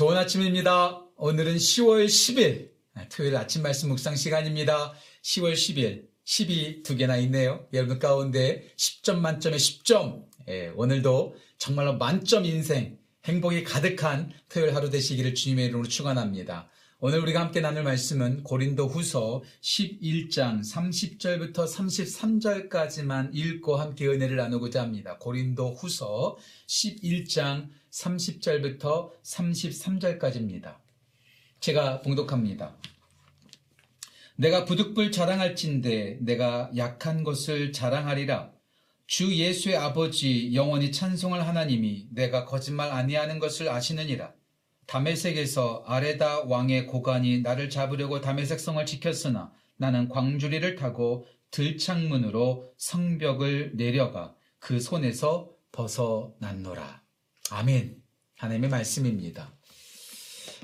좋은 아침입니다. 오늘은 10월 10일 토요일 아침 말씀 묵상 시간입니다. 10월 10일 10이 두 개나 있네요. 여러분 가운데 10점 만점에 10점 예, 오늘도 정말로 만점 인생 행복이 가득한 토요일 하루 되시기를 주님의 이름으로 축원합니다. 오늘 우리가 함께 나눌 말씀은 고린도 후서 11장 30절부터 33절까지만 읽고 함께 은혜를 나누고자 합니다. 고린도 후서 11장 30절부터 33절까지입니다. 제가 봉독합니다. 내가 부득불 자랑할진대 내가 약한 것을 자랑하리라. 주 예수의 아버지 영원히 찬송할 하나님이 내가 거짓말 아니하는 것을 아시느니라. 다메섹에서 아레다 왕의 고관이 나를 잡으려고 다메섹 성을 지켰으나 나는 광주리를 타고 들창문으로 성벽을 내려가 그 손에서 벗어났노라. 아멘. 하나님의 말씀입니다.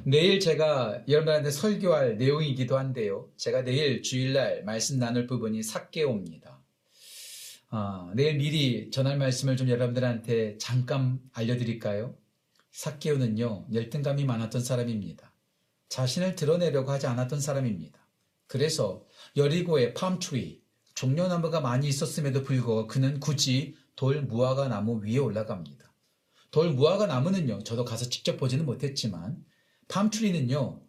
내일 제가 여러분한테 설교할 내용이기도 한데요. 제가 내일 주일날 말씀 나눌 부분이 삭개옵니다. 아, 내일 미리 전할 말씀을 좀 여러분들한테 잠깐 알려드릴까요? 삭개오는요, 열등감이 많았던 사람입니다. 자신을 드러내려고 하지 않았던 사람입니다. 그래서 여리고의 팜트리, 종려나무가 많이 있었음에도 불구하고 그는 굳이 돌 무화과 나무 위에 올라갑니다. 돌 무화과 나무는요, 저도 가서 직접 보지는 못했지만, 팜트리는요,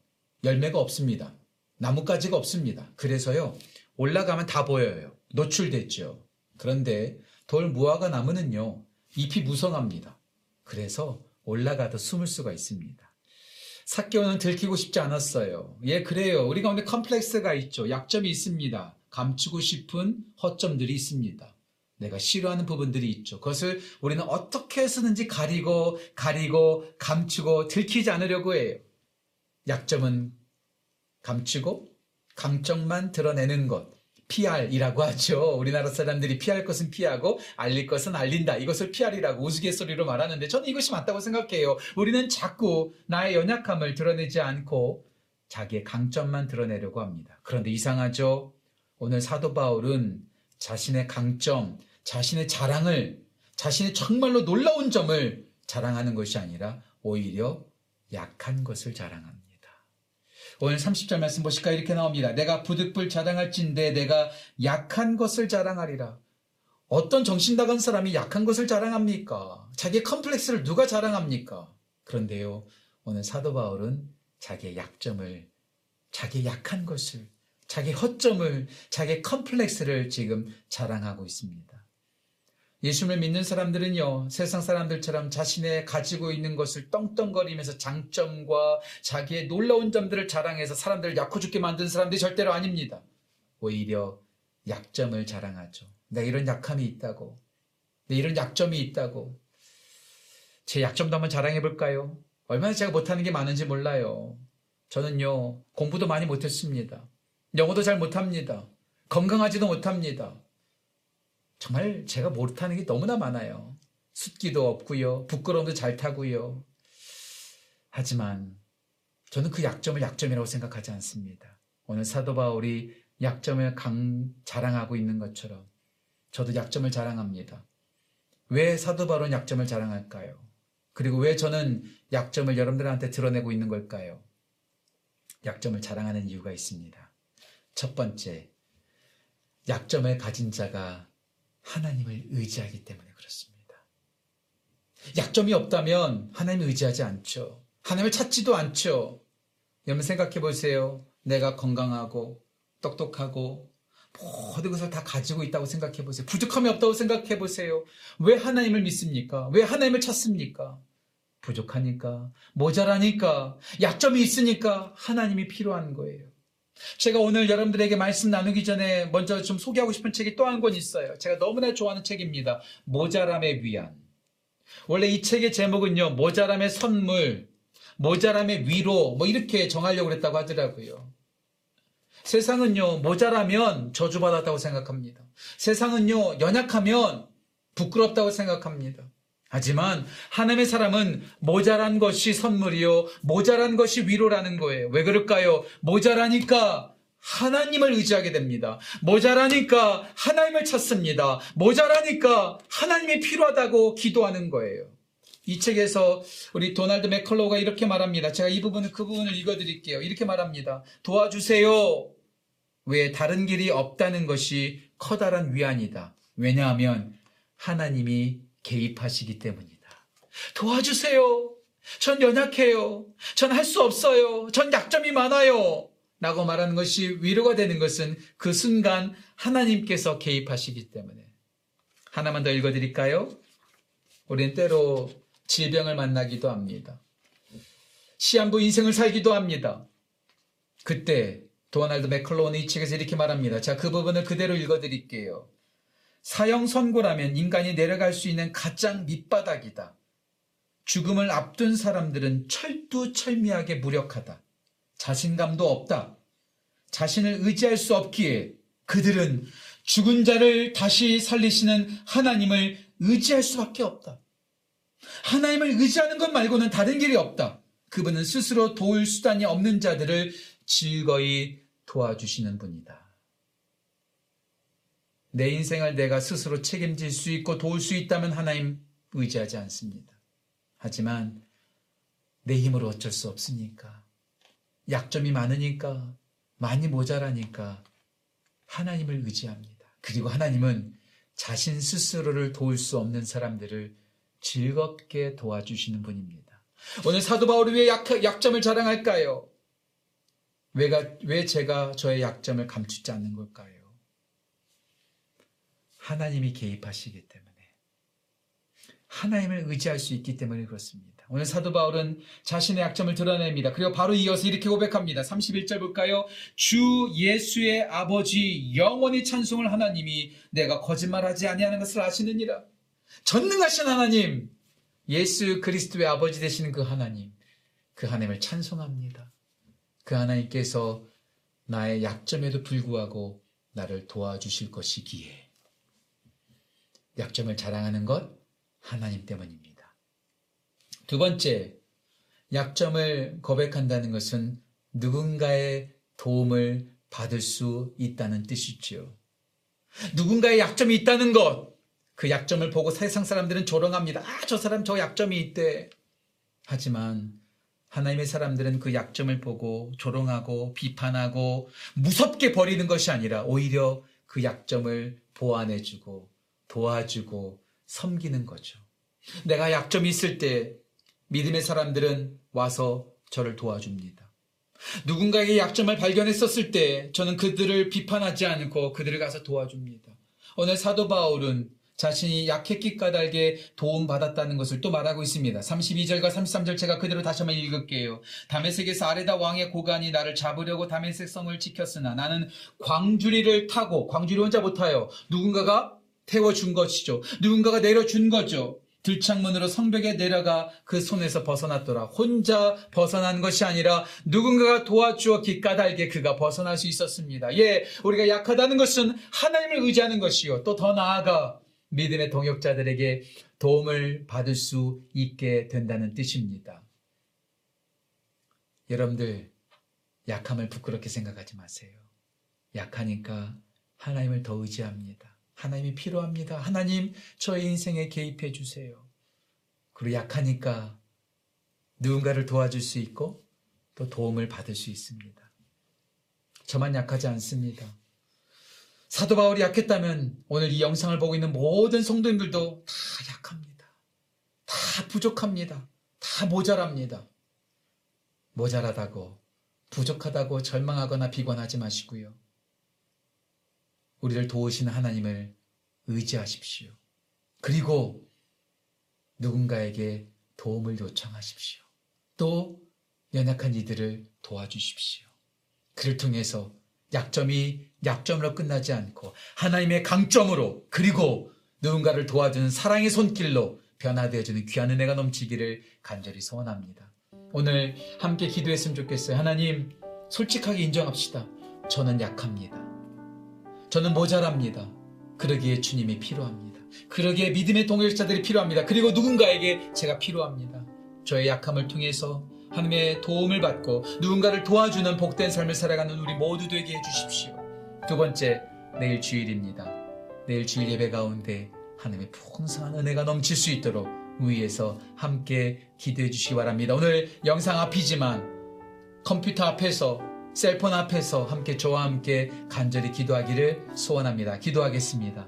열매가 없습니다. 나뭇가지가 없습니다. 그래서요, 올라가면 다 보여요. 노출됐죠. 그런데 돌 무화과 나무는요, 잎이 무성합니다. 그래서 올라가도 숨을 수가 있습니다. 사개오는 들키고 싶지 않았어요. 예, 그래요. 우리 가운데 컴플렉스가 있죠. 약점이 있습니다. 감추고 싶은 허점들이 있습니다. 내가 싫어하는 부분들이 있죠. 그것을 우리는 어떻게 해서든지 가리고, 가리고, 감추고, 들키지 않으려고 해요. 약점은 감추고, 강점만 드러내는 것. PR이라고 하죠. 우리나라 사람들이 피할 것은 피하고 알릴 것은 알린다. 이것을 PR이라고 우스갯소리로 말하는데 저는 이것이 맞다고 생각해요. 우리는 자꾸 나의 연약함을 드러내지 않고 자기의 강점만 드러내려고 합니다. 그런데 이상하죠? 오늘 사도 바울은 자신의 강점, 자신의 자랑을, 자신의 정말로 놀라운 점을 자랑하는 것이 아니라 오히려 약한 것을 자랑합니다. 오늘 30절 말씀 보실까 이렇게 나옵니다. 내가 부득불 자랑할진대 내가 약한 것을 자랑하리라. 어떤 정신 나간 사람이 약한 것을 자랑합니까? 자기의 컴플렉스를 누가 자랑합니까? 그런데요, 오늘 사도 바울은 자기의 약점을, 자기의 약한 것을, 자기 허점을, 자기의 컴플렉스를 지금 자랑하고 있습니다. 예수를 믿는 사람들은요, 세상 사람들처럼 자신의 가지고 있는 것을 떵떵거리면서 장점과 자기의 놀라운 점들을 자랑해서 사람들을 약호 죽게 만든 사람들이 절대로 아닙니다. 오히려 약점을 자랑하죠. 내가 이런 약함이 있다고. 내 이런 약점이 있다고. 제 약점도 한번 자랑해 볼까요? 얼마나 제가 못하는 게 많은지 몰라요. 저는요, 공부도 많이 못했습니다. 영어도 잘 못합니다. 건강하지도 못합니다. 정말 제가 못하는 게 너무나 많아요. 숫기도 없고요. 부끄러움도 잘 타고요. 하지만 저는 그 약점을 약점이라고 생각하지 않습니다. 오늘 사도 바울이 약점을 강 자랑하고 있는 것처럼 저도 약점을 자랑합니다. 왜 사도 바울은 약점을 자랑할까요? 그리고 왜 저는 약점을 여러분들한테 드러내고 있는 걸까요? 약점을 자랑하는 이유가 있습니다. 첫 번째, 약점을 가진 자가 하나님을 의지하기 때문에 그렇습니다. 약점이 없다면 하나님을 의지하지 않죠. 하나님을 찾지도 않죠. 여러분 생각해 보세요. 내가 건강하고 똑똑하고 모든 것을 다 가지고 있다고 생각해 보세요. 부족함이 없다고 생각해 보세요. 왜 하나님을 믿습니까? 왜 하나님을 찾습니까? 부족하니까, 모자라니까, 약점이 있으니까 하나님이 필요한 거예요. 제가 오늘 여러분들에게 말씀 나누기 전에 먼저 좀 소개하고 싶은 책이 또 한 권 있어요. 제가 너무나 좋아하는 책입니다. 모자람의 위안. 원래 이 책의 제목은요, 모자람의 선물, 모자람의 위로, 뭐 이렇게 정하려고 그랬다고 하더라고요. 세상은요, 모자라면 저주받았다고 생각합니다. 세상은요, 연약하면 부끄럽다고 생각합니다. 하지만 하나님의 사람은 모자란 것이 선물이요. 모자란 것이 위로라는 거예요. 왜 그럴까요? 모자라니까 하나님을 의지하게 됩니다. 모자라니까 하나님을 찾습니다. 모자라니까 하나님이 필요하다고 기도하는 거예요. 이 책에서 우리 도널드 맥컬로우가 이렇게 말합니다. 제가 이 부분을 그 부분을 읽어드릴게요. 이렇게 말합니다. 도와주세요. 왜 다른 길이 없다는 것이 커다란 위안이다. 왜냐하면 하나님이 개입하시기 때문이다. 도와주세요. 전 연약해요. 전 할 수 없어요. 전 약점이 많아요. 라고 말하는 것이 위로가 되는 것은 그 순간 하나님께서 개입하시기 때문에. 하나만 더 읽어드릴까요? 우리는 때로 질병을 만나기도 합니다. 시한부 인생을 살기도 합니다. 그때 도널드 맥컬로는 이 책에서 이렇게 말합니다. 자, 그 부분을 그대로 읽어드릴게요. 사형 선고라면 인간이 내려갈 수 있는 가장 밑바닥이다. 죽음을 앞둔 사람들은 철두철미하게 무력하다. 자신감도 없다. 자신을 의지할 수 없기에 그들은 죽은 자를 다시 살리시는 하나님을 의지할 수밖에 없다. 하나님을 의지하는 것 말고는 다른 길이 없다. 그분은 스스로 도울 수단이 없는 자들을 즐거이 도와주시는 분이다. 내 인생을 내가 스스로 책임질 수 있고 도울 수 있다면 하나님 의지하지 않습니다. 하지만 내 힘으로 어쩔 수 없으니까 약점이 많으니까 많이 모자라니까 하나님을 의지합니다. 그리고 하나님은 자신 스스로를 도울 수 없는 사람들을 즐겁게 도와주시는 분입니다. 오늘 사도 바울이 왜 약, 약점을 자랑할까요? 왜가, 왜 제가 저의 약점을 감추지 않는 걸까요? 하나님이 개입하시기 때문에. 하나님을 의지할 수 있기 때문에 그렇습니다. 오늘 사도 바울은 자신의 약점을 드러냅니다. 그리고 바로 이어서 이렇게 고백합니다. 31절 볼까요? 주 예수의 아버지 영원히 찬송을 하나님이 내가 거짓말하지 아니하는 것을 아시느니라. 전능하신 하나님, 예수 그리스도의 아버지 되시는 그 하나님, 그 하나님을 찬송합니다. 그 하나님께서 나의 약점에도 불구하고 나를 도와주실 것이기에 약점을 자랑하는 것 하나님 때문입니다. 두 번째, 약점을 고백한다는 것은 누군가의 도움을 받을 수 있다는 뜻이죠. 누군가의 약점이 있다는 것, 그 약점을 보고 세상 사람들은 조롱합니다. 아, 저 사람 저 약점이 있대. 하지만 하나님의 사람들은 그 약점을 보고 조롱하고 비판하고 무섭게 버리는 것이 아니라 오히려 그 약점을 보완해주고 도와주고 섬기는 거죠. 내가 약점이 있을 때 믿음의 사람들은 와서 저를 도와줍니다. 누군가에게 약점을 발견했었을 때 저는 그들을 비판하지 않고 그들을 가서 도와줍니다. 오늘 사도 바울은 자신이 약했기 까닭에 도움받았다는 것을 또 말하고 있습니다. 32절과 33절 제가 그대로 다시 한번 읽을게요. 다메섹에서 아레다 왕의 고관이 나를 잡으려고 다메섹 성을 지켰으나 나는 광주리를 타고 광주리 혼자 못 타요. 누군가가 태워준 것이죠. 누군가가 내려준 거죠. 들창문으로 성벽에 내려가 그 손에서 벗어났더라. 혼자 벗어난 것이 아니라 누군가가 도와주었기 까닭에 그가 벗어날 수 있었습니다. 예, 우리가 약하다는 것은 하나님을 의지하는 것이요. 또 더 나아가 믿음의 동역자들에게 도움을 받을 수 있게 된다는 뜻입니다. 여러분들, 약함을 부끄럽게 생각하지 마세요. 약하니까 하나님을 더 의지합니다. 하나님이 필요합니다. 하나님, 저의 인생에 개입해 주세요. 그리고 약하니까 누군가를 도와줄 수 있고 또 도움을 받을 수 있습니다. 저만 약하지 않습니다. 사도 바울이 약했다면 오늘 이 영상을 보고 있는 모든 성도님들도 다 약합니다. 다 부족합니다. 다 모자랍니다. 모자라다고, 부족하다고 절망하거나 비관하지 마시고요. 우리를 도우시는 하나님을 의지하십시오. 그리고 누군가에게 도움을 요청하십시오. 또 연약한 이들을 도와주십시오. 그를 통해서 약점이 약점으로 끝나지 않고 하나님의 강점으로 그리고 누군가를 도와주는 사랑의 손길로 변화되어주는 귀한 은혜가 넘치기를 간절히 소원합니다. 오늘 함께 기도했으면 좋겠어요. 하나님, 솔직하게 인정합시다. 저는 약합니다. 저는 모자랍니다. 그러기에 주님이 필요합니다. 그러기에 믿음의 동역자들이 필요합니다. 그리고 누군가에게 제가 필요합니다. 저의 약함을 통해서 하나님의 도움을 받고 누군가를 도와주는 복된 삶을 살아가는 우리 모두 되게 해주십시오. 두 번째, 내일 주일입니다. 내일 주일 예배 가운데 하나님의 풍성한 은혜가 넘칠 수 있도록 위해서 함께 기도해 주시기 바랍니다. 오늘 영상 앞이지만 컴퓨터 앞에서 셀폰 앞에서 함께 저와 함께 간절히 기도하기를 소원합니다. 기도하겠습니다.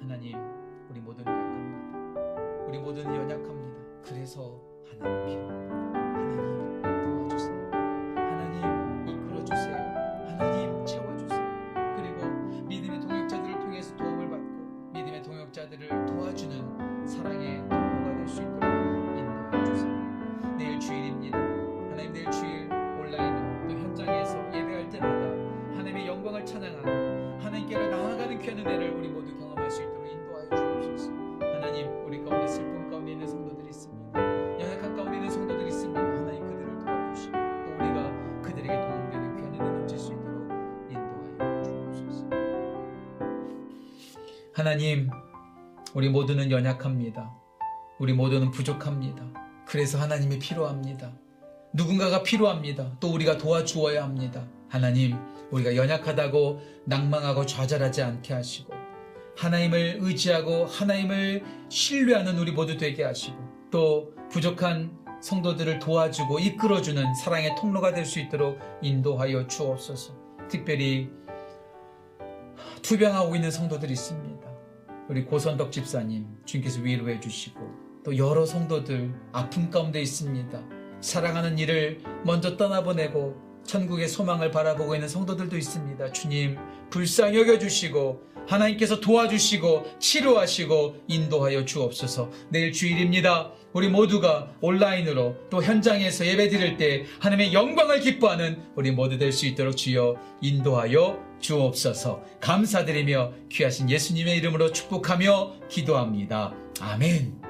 하나님, 우리 모두는 약합니다. 우리 모두는 연약합니다. 그래서 하나님 필요합니다. 하나님 도와주세요. 하나님 이끌어주세요. 하나님 채워주세요. 그리고 믿음의 동역자들을 통해서 도움을 받고 믿음의 동역자들을 도와주는 사랑의 하나님 우리 모두는 연약합니다. 우리 모두는 부족합니다. 그래서 하나님이 필요합니다. 누군가가 필요합니다. 또 우리가 도와주어야 합니다. 하나님, 우리가 연약하다고 낭망하고 좌절하지 않게 하시고, 하나님을 의지하고 하나님을 신뢰하는 우리 모두 되게 하시고, 또 부족한 성도들을 도와주고 이끌어주는 사랑의 통로가 될 수 있도록 인도하여 주옵소서. 특별히 투병하고 있는 성도들이 있습니다. 우리 고선덕 집사님, 주님께서 위로해 주시고, 또 여러 성도들 아픔 가운데 있습니다. 사랑하는 이를 먼저 떠나보내고 천국의 소망을 바라보고 있는 성도들도 있습니다. 주님, 불쌍히 여겨주시고, 하나님께서 도와주시고, 치료하시고, 인도하여 주옵소서. 내일 주일입니다. 우리 모두가 온라인으로 또 현장에서 예배 드릴 때 하나님의 영광을 기뻐하는 우리 모두 될 수 있도록 주여 인도하여 주옵소서. 감사드리며 귀하신 예수님의 이름으로 축복하며 기도합니다. 아멘.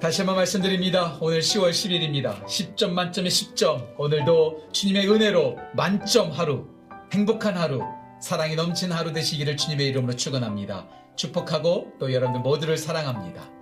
다시 한번 말씀드립니다. 오늘 10월 10일입니다. 10점 만점에 10점. 오늘도 주님의 은혜로 만점 하루, 행복한 하루, 사랑이 넘친 하루 되시기를 주님의 이름으로 축원합니다. 축복하고 또 여러분들 모두를 사랑합니다.